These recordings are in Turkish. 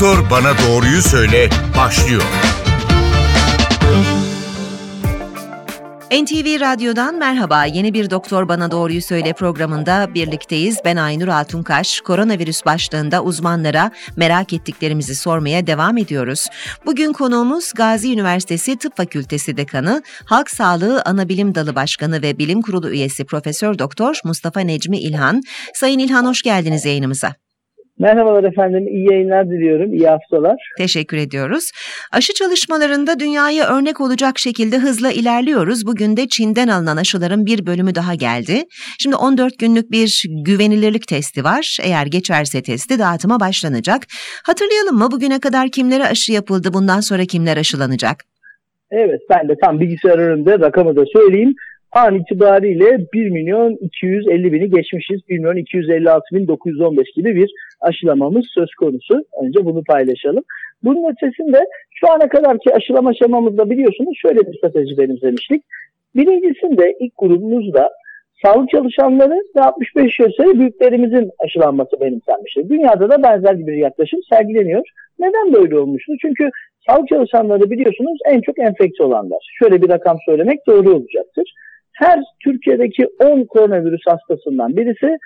Doktor Bana Doğruyu Söyle başlıyor. NTV Radyo'dan merhaba. Yeni bir Doktor Bana Doğruyu Söyle programında birlikteyiz. Ben Aynur Altunkaş. Koronavirüs başlığında uzmanlara merak ettiklerimizi sormaya devam ediyoruz. Bugün konuğumuz Gazi Üniversitesi Tıp Fakültesi Dekanı, Halk Sağlığı Anabilim Dalı Başkanı ve Bilim Kurulu üyesi Profesör Doktor Mustafa Necmi İlhan. Sayın İlhan hoş geldiniz yayınımıza. Merhabalar efendim, iyi yayınlar diliyorum, iyi haftalar. Teşekkür ediyoruz. Aşı çalışmalarında dünyaya örnek olacak şekilde hızla ilerliyoruz. Bugün de Çin'den alınan aşıların bir bölümü daha geldi. Şimdi 14 günlük bir güvenilirlik testi var. Eğer geçerse testi dağıtıma başlanacak. Hatırlayalım mı bugüne kadar kimlere aşı yapıldı, bundan sonra kimler aşılanacak? Evet, ben de tam bilgisayar önünde rakamı da söyleyeyim. An itibariyle 1 milyon 250 bini geçmişiz. 1 milyon 256 bin 915 gibi bir aşılamamız söz konusu. Önce bunu paylaşalım. Bunun ötesinde şu ana kadarki aşılama aşamamızda biliyorsunuz şöyle bir strateji benimsemiştik. Birincisinde ilk grubumuzda sağlık çalışanları ve 65 yaş üzeri büyüklerimizin aşılanması benimsenmiştir. Dünyada da benzer bir yaklaşım sergileniyor. Neden böyle olmuştu? Çünkü sağlık çalışanları biliyorsunuz en çok enfekte olanlar. Şöyle bir rakam söylemek doğru olacaktır. Her Türkiye'deki 10 koronavirüs hastasından birisi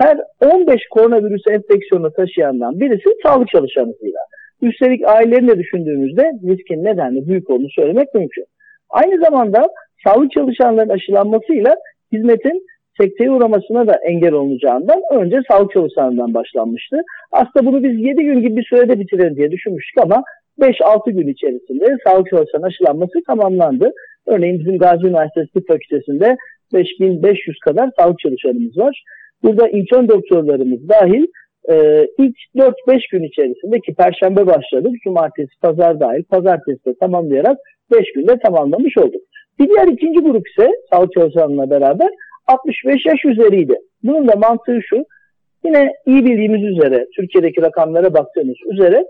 her 15 koronavirüs enfeksiyonu taşıyandan birisi sağlık çalışanıyla. Üstelik ailelerini de düşündüğümüzde riskin nedenli büyük olduğunu söylemek mümkün. Aynı zamanda sağlık çalışanların aşılanmasıyla hizmetin sekteye uğramasına da engel olunacağından önce sağlık çalışanlarından başlanmıştı. Aslında bunu biz 7 gün gibi bir sürede bitirelim diye düşünmüştük ama 5-6 gün içerisinde sağlık çalışanı aşılanması tamamlandı. Örneğin bizim Gazi Üniversitesi Tıp Fakültesi'nde 5500 kadar sağlık çalışanımız var. Burada intern doktorlarımız dahil e, ilk 4-5 gün içerisinde ki perşembe başladık, cumartesi, pazar dahil, pazartesi de tamamlayarak 5 günde tamamlamış olduk. Bir diğer ikinci grup ise sağlık çalışanlarına beraber 65 yaş üzeriydi. Bunun da mantığı şu, yine iyi bildiğimiz üzere, Türkiye'deki rakamlara baktığımız üzere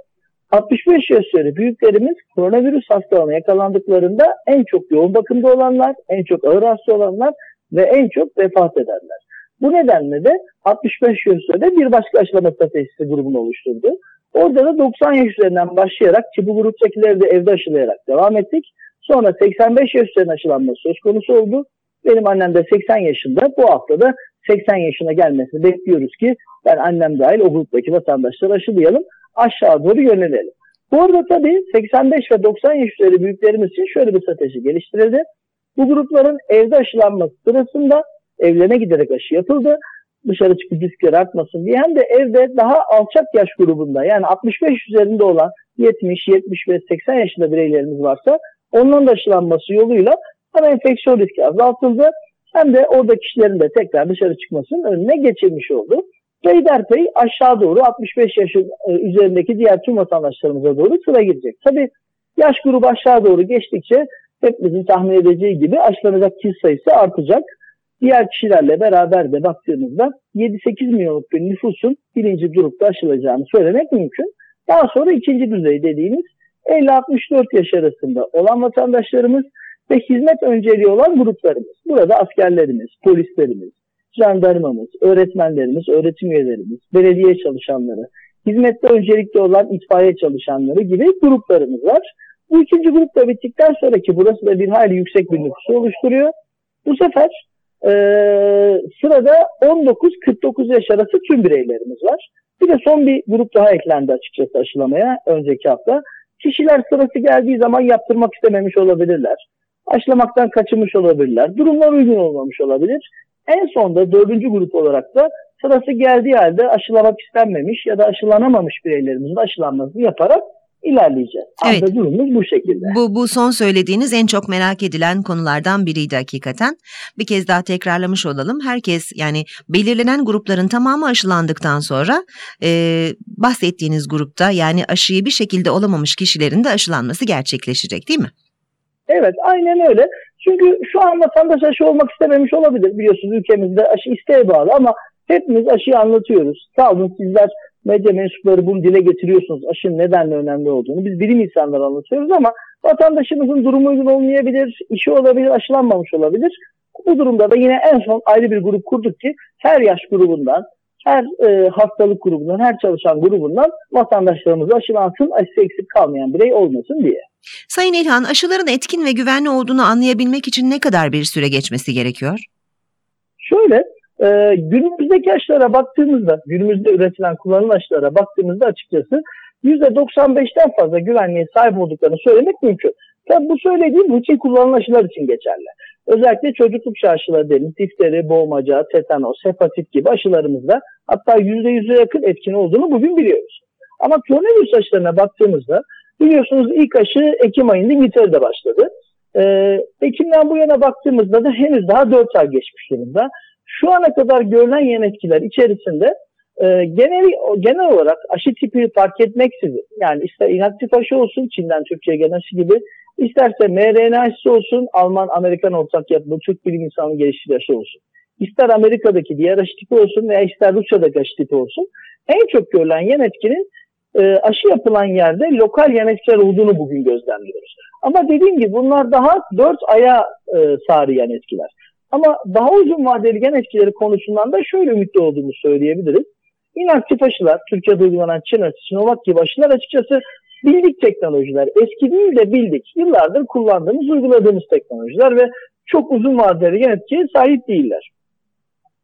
65 yaş üzeri büyüklerimiz koronavirüs hastalığına yakalandıklarında en çok yoğun bakımda olanlar, en çok ağır hasta olanlar ve en çok vefat edenler. Bu nedenle de 65 yaş üzerinde bir başka aşılama stratejisi grubunu oluşturdu. Orada da 90 yaş üzerinden başlayarak ki bu gruptakileri de evde aşılayarak devam ettik. Sonra 85 yaş üzerine aşılanması söz konusu oldu. Benim annem de 80 yaşında. Bu hafta da 80 yaşına gelmesini bekliyoruz ki ben annem dahil o gruptaki vatandaşları aşılayalım. Aşağı doğru yönelelim. Bu arada tabii 85 ve 90 yaş üzeri büyüklerimiz için şöyle bir strateji geliştirildi. Bu grupların evde aşılanması sırasında evlerine giderek aşı yapıldı. Dışarı çıkıp riskler artmasın diye hem de evde daha alçak yaş grubunda yani 65 üzerinde olan 70, 70 ve 80 yaşında bireylerimiz varsa onların da aşılanması yoluyla hem enfeksiyon riski azaltıldı hem de orada kişilerin de tekrar dışarı çıkmasının önüne geçilmiş oldu. Peyderpey aşağı doğru 65 yaşın e, üzerindeki diğer tüm vatandaşlarımıza doğru sıra girecek. Tabi yaş grubu aşağı doğru geçtikçe hepimizin tahmin edeceği gibi aşılanacak kişi sayısı artacak. Diğer kişilerle beraber de baktığımızda 7-8 milyonluk bir nüfusun birinci grupta aşılacağını söylemek mümkün. Daha sonra ikinci düzey dediğimiz 50-64 yaş arasında olan vatandaşlarımız ve hizmet önceliği olan gruplarımız. Burada askerlerimiz, polislerimiz, jandarmamız, öğretmenlerimiz, öğretim üyelerimiz, belediye çalışanları, hizmette öncelikli olan itfaiye çalışanları gibi gruplarımız var. Bu ikinci grup da bittikten sonraki burası da bir hayli yüksek bir nüfusu oluşturuyor. Bu sefer e, sırada 19-49 yaş arası tüm bireylerimiz var. Bir de son bir grup daha eklendi açıkçası aşılamaya önceki hafta. Kişiler sırası geldiği zaman yaptırmak istememiş olabilirler. Aşılamaktan kaçınmış olabilirler. Durumlar uygun olmamış olabilir. En sonda dördüncü grup olarak da sırası geldiği halde aşılamak istenmemiş ya da aşılanamamış bireylerimizin aşılanmasını yaparak ilerleyeceğiz. Evet. Aslında durumumuz bu şekilde. Bu, bu son söylediğiniz en çok merak edilen konulardan biriydi hakikaten. Bir kez daha tekrarlamış olalım. Herkes yani belirlenen grupların tamamı aşılandıktan sonra e, bahsettiğiniz grupta yani aşıyı bir şekilde olamamış kişilerin de aşılanması gerçekleşecek değil mi? Evet aynen öyle. Çünkü şu an vatandaş aşı olmak istememiş olabilir. Biliyorsunuz ülkemizde aşı isteğe bağlı ama hepimiz aşıyı anlatıyoruz. Sağ olun sizler medya mensupları bunu dile getiriyorsunuz. Aşının nedenle önemli olduğunu. Biz bilim insanları anlatıyoruz ama vatandaşımızın durumu uygun olmayabilir, işi olabilir, aşılanmamış olabilir. Bu durumda da yine en son ayrı bir grup kurduk ki her yaş grubundan her e, hastalık grubundan, her çalışan grubundan vatandaşlarımız aşılansın, aşısı eksik kalmayan birey olmasın diye. Sayın İlhan, aşıların etkin ve güvenli olduğunu anlayabilmek için ne kadar bir süre geçmesi gerekiyor? Şöyle, e, günümüzdeki aşılara baktığımızda, günümüzde üretilen kullanılan aşılara baktığımızda açıkçası %95'ten fazla güvenliğe sahip olduklarını söylemek mümkün. Tabi bu söylediğim rutin kullanılan aşılar için geçerli. Özellikle çocukluk aşıları dediğimiz difteri, boğmaca, tetanos, hepatit gibi aşılarımızda hatta %100'e yakın etkin olduğunu bugün biliyoruz. Ama koronavirüs aşılarına baktığımızda biliyorsunuz ilk aşı Ekim ayında İngiltere'de başladı. Ee, Ekim'den bu yana baktığımızda da henüz daha 4 ay geçmiş durumda. Şu ana kadar görülen yan etkiler içerisinde e, genel, genel olarak aşı tipi fark etmeksizin yani ister inaktif aşı olsun Çin'den Türkiye'ye gelen gibi isterse mRNA aşısı olsun Alman Amerikan ortak yapımı Türk bilim insanı geliştirdiği aşı olsun. İster Amerika'daki diğer aşı tipi olsun veya ister Rusya'daki aşı tipi olsun. En çok görülen yan etkinin e, aşı yapılan yerde lokal yan etkiler olduğunu bugün gözlemliyoruz. Ama dediğim gibi bunlar daha 4 aya e, sarı etkiler. Ama daha uzun vadeli yan etkileri konusundan da şöyle ümitli olduğumu söyleyebiliriz. İnaktif aşılar, Türkiye'de uygulanan Çin aşısı, Sinovac gibi aşılar açıkçası bildik teknolojiler. Eski değil de bildik. Yıllardır kullandığımız, uyguladığımız teknolojiler ve çok uzun vadeli yan etkiye sahip değiller.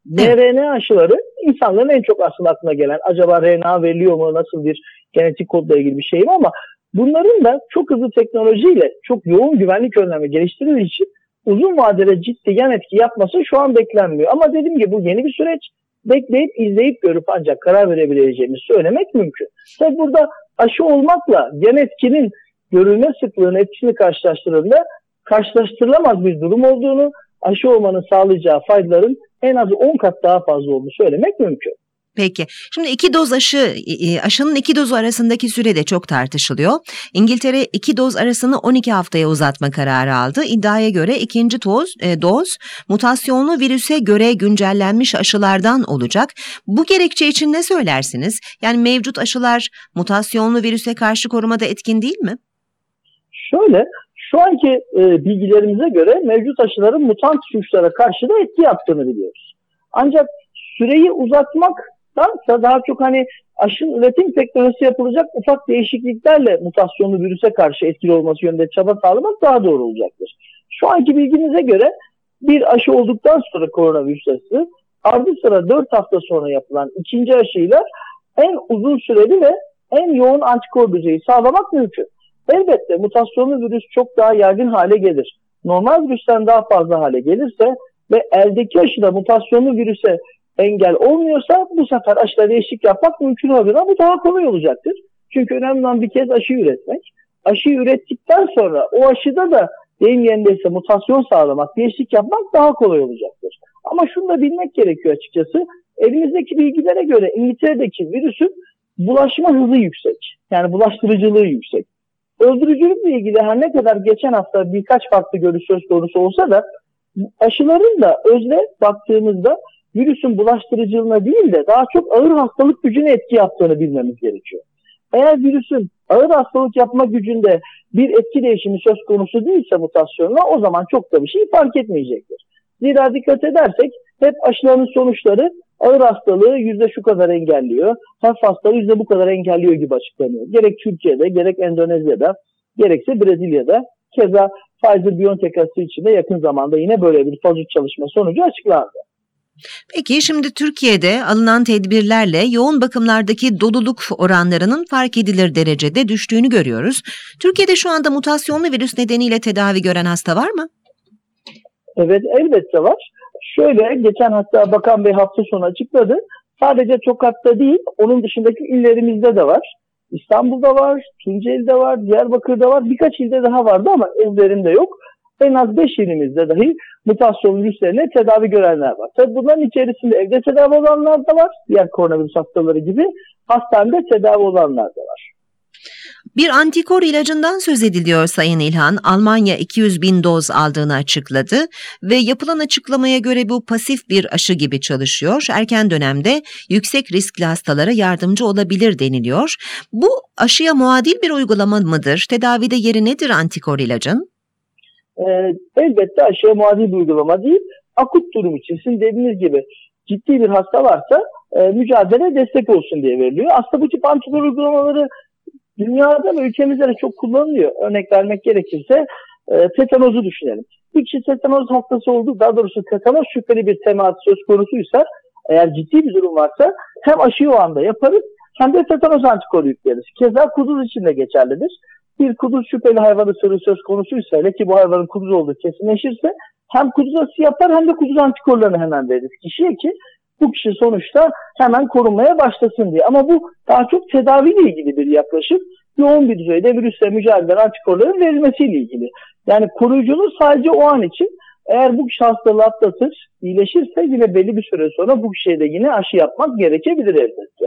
mRNA aşıları insanların en çok aslında aklına gelen acaba RNA veriliyor mu nasıl bir genetik kodla ilgili bir şey mi ama bunların da çok hızlı teknolojiyle çok yoğun güvenlik önlemi geliştirildiği için uzun vadede ciddi yan etki yapması şu an beklenmiyor. Ama dediğim gibi bu yeni bir süreç. Bekleyip izleyip görüp ancak karar verebileceğimizi söylemek mümkün. Tabi burada aşı olmakla yan etkinin görülme sıklığının etkisini karşılaştırıldığında karşılaştırılamaz bir durum olduğunu, aşı olmanın sağlayacağı faydaların en az 10 kat daha fazla olduğunu söylemek mümkün. Peki. Şimdi iki doz aşı, aşının iki dozu arasındaki süre de çok tartışılıyor. İngiltere iki doz arasını 12 haftaya uzatma kararı aldı. İddiaya göre ikinci doz, e, doz mutasyonlu virüse göre güncellenmiş aşılardan olacak. Bu gerekçe için ne söylersiniz? Yani mevcut aşılar mutasyonlu virüse karşı korumada etkin değil mi? Şöyle, şu anki e, bilgilerimize göre mevcut aşıların mutant suçlara karşı da etki yaptığını biliyoruz. Ancak süreyi uzatmak Dansa daha çok hani aşın üretim teknolojisi yapılacak ufak değişikliklerle mutasyonlu virüse karşı etkili olması yönünde çaba sağlamak daha doğru olacaktır. Şu anki bilginize göre bir aşı olduktan sonra koronavirüs aşısı ardı sıra 4 hafta sonra yapılan ikinci aşıyla en uzun süreli ve en yoğun antikor düzeyi sağlamak mümkün. Elbette mutasyonlu virüs çok daha yaygın hale gelir. Normal virüsten daha fazla hale gelirse ve eldeki aşıda mutasyonlu virüse engel olmuyorsa bu sefer aşıda değişiklik yapmak mümkün olabilir ama bu daha kolay olacaktır. Çünkü önemli olan bir kez aşı üretmek. Aşıyı ürettikten sonra o aşıda da deyim yerindeyse mutasyon sağlamak, değişiklik yapmak daha kolay olacaktır. Ama şunu da bilmek gerekiyor açıkçası. Elimizdeki bilgilere göre İngiltere'deki virüsün bulaşma hızı yüksek. Yani bulaştırıcılığı yüksek. Öldürücülükle ilgili her ne kadar geçen hafta birkaç farklı görüş söz konusu olsa da aşıların da özle baktığımızda virüsün bulaştırıcılığına değil de daha çok ağır hastalık gücüne etki yaptığını bilmemiz gerekiyor. Eğer virüsün ağır hastalık yapma gücünde bir etki değişimi söz konusu değilse mutasyonla o zaman çok da bir şey fark etmeyecektir. Zira dikkat edersek hep aşıların sonuçları ağır hastalığı yüzde şu kadar engelliyor, hafif hastalığı yüzde bu kadar engelliyor gibi açıklanıyor. Gerek Türkiye'de, gerek Endonezya'da, gerekse Brezilya'da. Keza Pfizer-BioNTech aşısı için de yakın zamanda yine böyle bir faz çalışma sonucu açıklandı. Peki şimdi Türkiye'de alınan tedbirlerle yoğun bakımlardaki doluluk oranlarının fark edilir derecede düştüğünü görüyoruz. Türkiye'de şu anda mutasyonlu virüs nedeniyle tedavi gören hasta var mı? Evet elbette var. Şöyle geçen hatta Bakan Bey hafta sonu açıkladı. Sadece Tokat'ta değil onun dışındaki illerimizde de var. İstanbul'da var, Tunceli'de var, Diyarbakır'da var. Birkaç ilde daha vardı ama evlerinde yok en az 5 ilimizde dahi mutasyon virüslerine tedavi görenler var. Tabi bunların içerisinde evde tedavi olanlar da var. Diğer koronavirüs hastaları gibi hastanede tedavi olanlar da var. Bir antikor ilacından söz ediliyor Sayın İlhan. Almanya 200 bin doz aldığını açıkladı ve yapılan açıklamaya göre bu pasif bir aşı gibi çalışıyor. Erken dönemde yüksek riskli hastalara yardımcı olabilir deniliyor. Bu aşıya muadil bir uygulama mıdır? Tedavide yeri nedir antikor ilacın? e, elbette aşıya muadil bir uygulama değil. Akut durum için sizin dediğiniz gibi ciddi bir hasta varsa e, mücadele destek olsun diye veriliyor. Aslında bu tip antikor uygulamaları dünyada ve ülkemizde de çok kullanılıyor. Örnek vermek gerekirse e, tetanozu düşünelim. Bir kişi tetanoz hastası oldu, daha doğrusu tetanoz şüpheli bir temas söz konusuysa eğer ciddi bir durum varsa hem aşıyı o anda yaparız hem de tetanoz antikoru yükleriz. Keza kuduz için de geçerlidir. Bir kuduz şüpheli hayvan ısırığı söz konusuysa hele ki bu hayvanın kuduz olduğu kesinleşirse hem kuduz aşısı yapar hem de kuduz antikorlarını hemen veririz kişiye ki bu kişi sonuçta hemen korunmaya başlasın diye. Ama bu daha çok tedaviyle ilgili bir yaklaşım. Yoğun bir düzeyde virüsle mücadele antikorların verilmesiyle ilgili. Yani koruyuculuğu sadece o an için eğer bu kişi hastalığı atlatır, iyileşirse yine belli bir süre sonra bu kişiye de yine aşı yapmak gerekebilir elbette.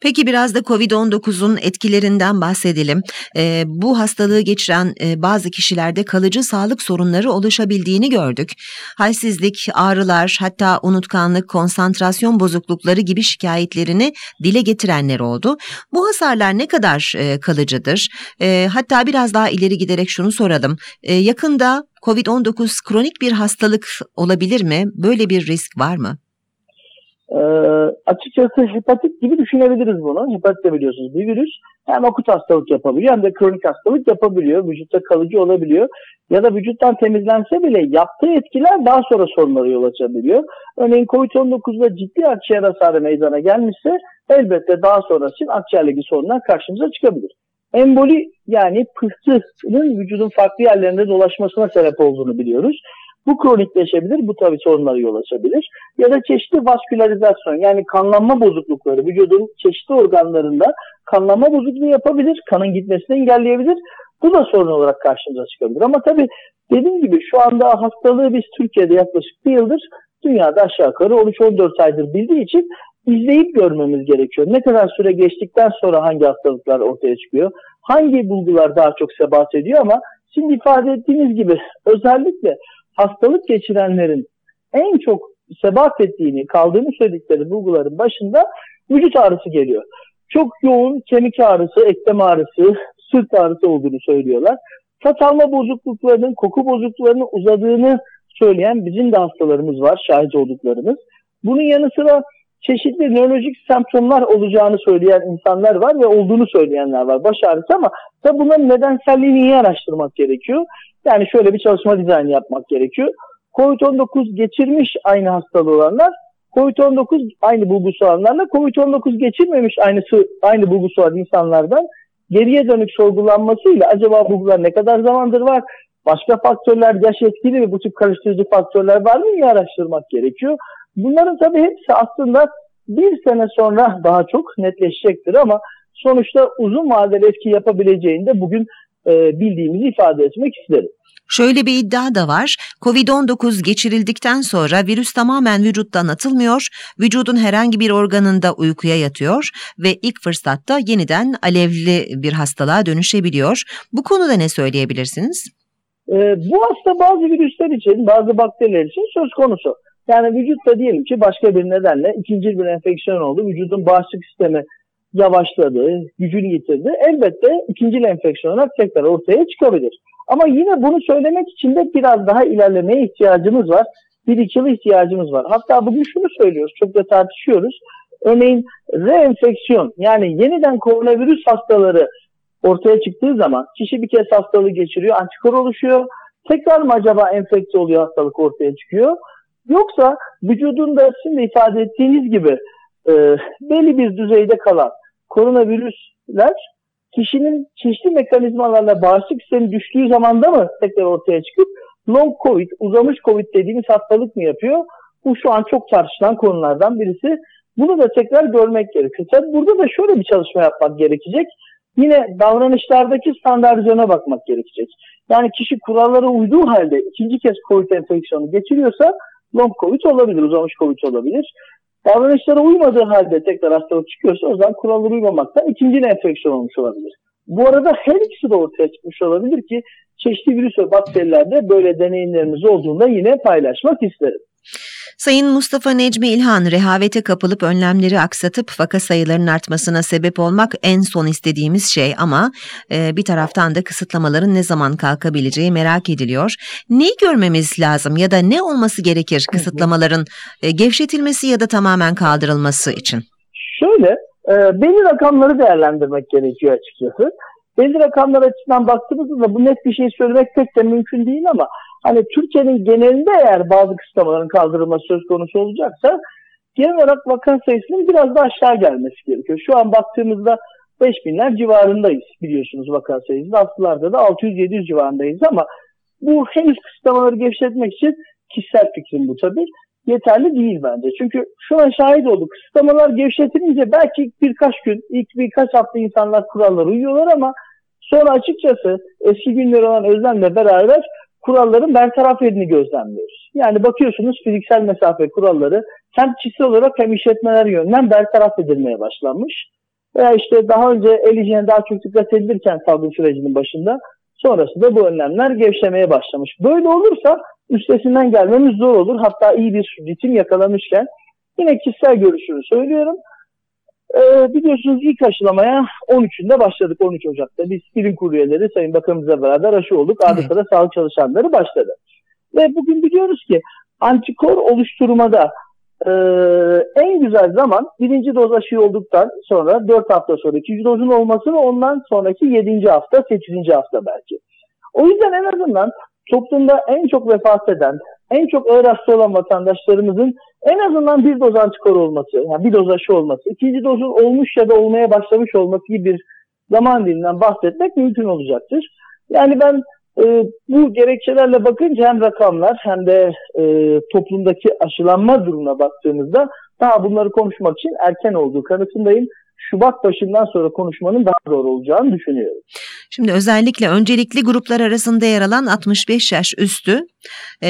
Peki biraz da COVID-19'un etkilerinden bahsedelim. E, bu hastalığı geçiren e, bazı kişilerde kalıcı sağlık sorunları oluşabildiğini gördük. Halsizlik, ağrılar, hatta unutkanlık, konsantrasyon bozuklukları gibi şikayetlerini dile getirenler oldu. Bu hasarlar ne kadar e, kalıcıdır? E, hatta biraz daha ileri giderek şunu soralım. E, yakında COVID-19 kronik bir hastalık olabilir mi? Böyle bir risk var mı? E, açıkçası hepatit gibi düşünebiliriz bunu. Hepatit de biliyorsunuz bir virüs. Hem akut hastalık yapabiliyor hem de kronik hastalık yapabiliyor. Vücutta kalıcı olabiliyor. Ya da vücuttan temizlense bile yaptığı etkiler daha sonra sorunlara yol açabiliyor. Örneğin COVID-19'da ciddi akciğer hasarı meydana gelmişse elbette daha sonrası için akciğerle sorunlar karşımıza çıkabilir. Emboli yani pıhtının vücudun farklı yerlerinde dolaşmasına sebep olduğunu biliyoruz. Bu kronikleşebilir, bu tabii sorunlara yol açabilir. Ya da çeşitli vaskülarizasyon yani kanlanma bozuklukları vücudun çeşitli organlarında kanlanma bozukluğu yapabilir, kanın gitmesini engelleyebilir. Bu da sorun olarak karşımıza çıkabilir. Ama tabii dediğim gibi şu anda hastalığı biz Türkiye'de yaklaşık bir yıldır dünyada aşağı yukarı 13-14 aydır bildiği için izleyip görmemiz gerekiyor. Ne kadar süre geçtikten sonra hangi hastalıklar ortaya çıkıyor, hangi bulgular daha çok sebat ediyor ama şimdi ifade ettiğiniz gibi özellikle hastalık geçirenlerin en çok sebat ettiğini, kaldığını söyledikleri bulguların başında vücut ağrısı geliyor. Çok yoğun kemik ağrısı, eklem ağrısı, sırt ağrısı olduğunu söylüyorlar. Tat alma bozukluklarının, koku bozukluklarının uzadığını söyleyen bizim de hastalarımız var, şahit olduklarımız. Bunun yanı sıra çeşitli nörolojik semptomlar olacağını söyleyen insanlar var ve olduğunu söyleyenler var. Baş ağrısı ama da bunların nedenselliğini iyi araştırmak gerekiyor. Yani şöyle bir çalışma dizaynı yapmak gerekiyor. COVID-19 geçirmiş aynı hastalığı olanlar, COVID-19 aynı bulgusu olanlarla COVID-19 geçirmemiş aynısı aynı bulgusu olan insanlardan geriye dönük sorgulanmasıyla acaba bulgular ne kadar zamandır var? Başka faktörler yaş etkili mi? Bu tip karıştırıcı faktörler var mı? İyi araştırmak gerekiyor. Bunların tabii hepsi aslında bir sene sonra daha çok netleşecektir ama sonuçta uzun vadeli etki yapabileceğini de bugün e, bildiğimizi ifade etmek isterim. Şöyle bir iddia da var. Covid-19 geçirildikten sonra virüs tamamen vücuttan atılmıyor, vücudun herhangi bir organında uykuya yatıyor ve ilk fırsatta yeniden alevli bir hastalığa dönüşebiliyor. Bu konuda ne söyleyebilirsiniz? Ee, bu hasta bazı virüsler için, bazı bakteriler için söz konusu. Yani vücutta diyelim ki başka bir nedenle ikinci bir enfeksiyon oldu. Vücudun bağışıklık sistemi yavaşladı, gücünü yitirdi. Elbette ikinci enfeksiyonlar tekrar ortaya çıkabilir. Ama yine bunu söylemek için de biraz daha ilerlemeye ihtiyacımız var. Bir iki yıl ihtiyacımız var. Hatta bugün şunu söylüyoruz, çok da tartışıyoruz. Örneğin reenfeksiyon yani yeniden koronavirüs hastaları ortaya çıktığı zaman kişi bir kez hastalığı geçiriyor, antikor oluşuyor. Tekrar mı acaba enfekte oluyor hastalık ortaya çıkıyor? Yoksa vücudunda şimdi ifade ettiğiniz gibi e, belli bir düzeyde kalan koronavirüsler kişinin çeşitli mekanizmalarla bağışıklık sistemi düştüğü zamanda mı tekrar ortaya çıkıp long covid, uzamış covid dediğimiz hastalık mı yapıyor? Bu şu an çok tartışılan konulardan birisi. Bunu da tekrar görmek gerekiyor. Tabii burada da şöyle bir çalışma yapmak gerekecek. Yine davranışlardaki standartizasyona bakmak gerekecek. Yani kişi kurallara uyduğu halde ikinci kez COVID enfeksiyonu geçiriyorsa long COVID olabilir, uzamış COVID olabilir. Davranışlara uymadığı halde tekrar hastalık çıkıyorsa o zaman kurallara uymamaktan ikinci enfeksiyon olmuş olabilir. Bu arada her ikisi de ortaya çıkmış olabilir ki çeşitli virüs ve bakterilerde böyle deneyimlerimiz olduğunda yine paylaşmak isterim. Sayın Mustafa Necmi İlhan, rehavete kapılıp önlemleri aksatıp vaka sayılarının artmasına sebep olmak en son istediğimiz şey ama e, bir taraftan da kısıtlamaların ne zaman kalkabileceği merak ediliyor. Neyi görmemiz lazım ya da ne olması gerekir kısıtlamaların e, gevşetilmesi ya da tamamen kaldırılması için? Şöyle, e, belli rakamları değerlendirmek gerekiyor açıkçası. Belli rakamlar açısından baktığımızda bu net bir şey söylemek pek de mümkün değil ama hani Türkiye'nin genelinde eğer bazı kısıtlamaların kaldırılması söz konusu olacaksa genel olarak vaka sayısının biraz daha aşağı gelmesi gerekiyor. Şu an baktığımızda 5000'ler civarındayız biliyorsunuz vaka sayısında. Aslılarda da 600-700 civarındayız ama bu henüz kısıtlamaları gevşetmek için kişisel fikrim bu tabii. Yeterli değil bence. Çünkü şuna şahit olduk. Kısıtlamalar gevşetilince belki birkaç gün, ilk birkaç hafta insanlar kurallara uyuyorlar ama sonra açıkçası eski günler olan özlemle beraber kuralların bertaraf edildiğini gözlemliyoruz. Yani bakıyorsunuz fiziksel mesafe kuralları hem kişisel olarak hem işletmeler yönünden bertaraf edilmeye başlanmış. Veya işte daha önce el hijyene daha çok dikkat edilirken salgın sürecinin başında sonrası da bu önlemler gevşemeye başlamış. Böyle olursa üstesinden gelmemiz zor olur. Hatta iyi bir ritim yakalamışken yine kişisel görüşümü söylüyorum. Ee, biliyorsunuz ilk aşılamaya 13'ünde başladık 13 Ocak'ta. Biz bilim kurulu üyeleri Sayın Bakanımızla beraber aşı olduk. Arda sırada sağlık çalışanları başladı. Ve bugün biliyoruz ki antikor oluşturmada e, en güzel zaman birinci doz aşı olduktan sonra 4 hafta sonra ikinci dozun olması ve ondan sonraki 7. hafta 8. hafta belki. O yüzden en azından toplumda en çok vefat eden, en çok ağır hasta olan vatandaşlarımızın en azından bir doz antikor olması, yani bir doz aşı olması, ikinci dozun olmuş ya da olmaya başlamış olması gibi bir zaman diliminden bahsetmek mümkün olacaktır. Yani ben e, bu gerekçelerle bakınca hem rakamlar hem de e, toplumdaki aşılanma durumuna baktığımızda daha bunları konuşmak için erken olduğu kanısındayım. Şubat başından sonra konuşmanın daha zor olacağını düşünüyorum. Şimdi özellikle öncelikli gruplar arasında yer alan 65 yaş üstü e,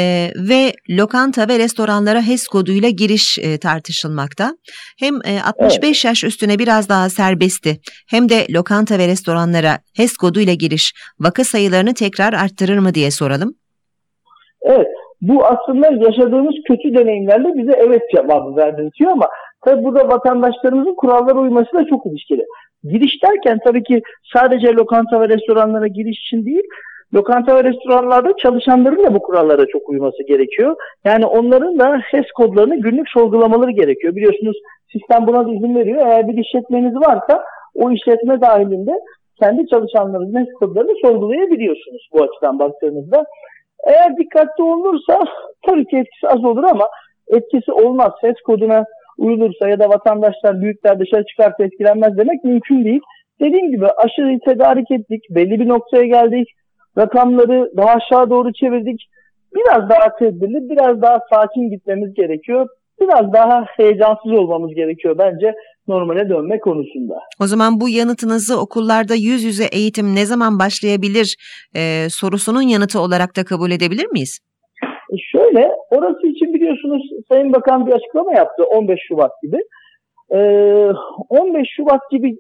ve lokanta ve restoranlara HES koduyla giriş e, tartışılmakta. Hem e, 65 evet. yaş üstüne biraz daha serbestti hem de lokanta ve restoranlara HES koduyla giriş vaka sayılarını tekrar arttırır mı diye soralım. Evet bu aslında yaşadığımız kötü deneyimlerle bize evet cevabı verdirtiyor ama Tabii burada vatandaşlarımızın kurallara uyması da çok ilişkili. Giriş derken tabii ki sadece lokanta ve restoranlara giriş için değil, lokanta ve restoranlarda çalışanların da bu kurallara çok uyması gerekiyor. Yani onların da HES kodlarını günlük sorgulamaları gerekiyor. Biliyorsunuz sistem buna da izin veriyor. Eğer bir işletmeniz varsa o işletme dahilinde kendi çalışanlarınızın HES kodlarını sorgulayabiliyorsunuz bu açıdan baktığınızda. Eğer dikkatli olunursa tabii ki etkisi az olur ama etkisi olmaz. HES koduna uyulursa ya da vatandaşlar büyükler dışarı çıkarsa etkilenmez demek mümkün değil. Dediğim gibi aşırı tedarik ettik, belli bir noktaya geldik, rakamları daha aşağı doğru çevirdik. Biraz daha tedbirli, biraz daha sakin gitmemiz gerekiyor. Biraz daha heyecansız olmamız gerekiyor bence normale dönme konusunda. O zaman bu yanıtınızı okullarda yüz yüze eğitim ne zaman başlayabilir e, sorusunun yanıtı olarak da kabul edebilir miyiz? E şöyle, orası için biliyorsunuz Sayın Bakan bir açıklama yaptı 15 Şubat gibi. Ee, 15 Şubat gibi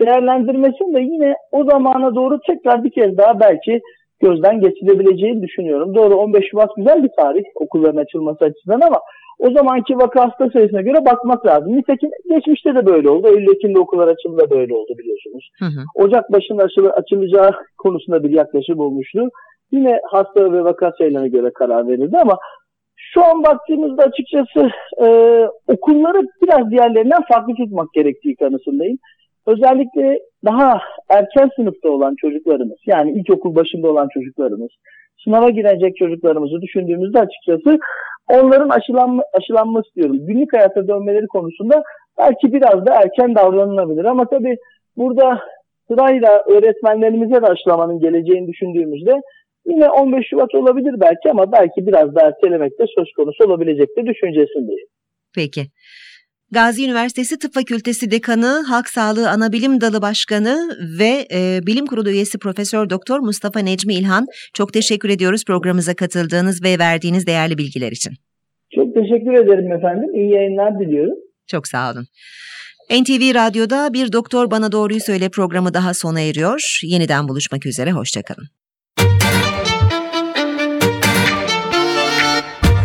değerlendirmesini de yine o zamana doğru tekrar bir kez daha belki gözden geçirebileceğini düşünüyorum. Doğru 15 Şubat güzel bir tarih okulların açılması açısından ama o zamanki vaka hasta sayısına göre bakmak lazım. Nitekim geçmişte de böyle oldu. Eylül Ekim'de okullar açıldı da böyle oldu biliyorsunuz. Hı hı. Ocak başında açıl açılacağı konusunda bir yaklaşım olmuştu. Yine hasta ve vaka sayılarına göre karar verildi ama şu an baktığımızda açıkçası e, okulları biraz diğerlerinden farklı tutmak gerektiği kanısındayım. Özellikle daha erken sınıfta olan çocuklarımız, yani ilkokul başında olan çocuklarımız, sınava girecek çocuklarımızı düşündüğümüzde açıkçası onların aşılanma, aşılanması diyorum. Günlük hayata dönmeleri konusunda belki biraz da erken davranılabilir ama tabii burada sırayla öğretmenlerimize de aşılamanın geleceğini düşündüğümüzde Yine 15 Şubat olabilir belki ama belki biraz daha ertelemek de söz konusu olabilecektir düşüncesindeyim. Peki. Gazi Üniversitesi Tıp Fakültesi Dekanı, Halk Sağlığı Anabilim Dalı Başkanı ve e, Bilim Kurulu üyesi Profesör Doktor Mustafa Necmi İlhan çok teşekkür ediyoruz programımıza katıldığınız ve verdiğiniz değerli bilgiler için. Çok teşekkür ederim efendim. İyi yayınlar diliyorum. Çok sağ olun. NTV Radyo'da Bir Doktor Bana Doğruyu Söyle programı daha sona eriyor. Yeniden buluşmak üzere, hoşçakalın.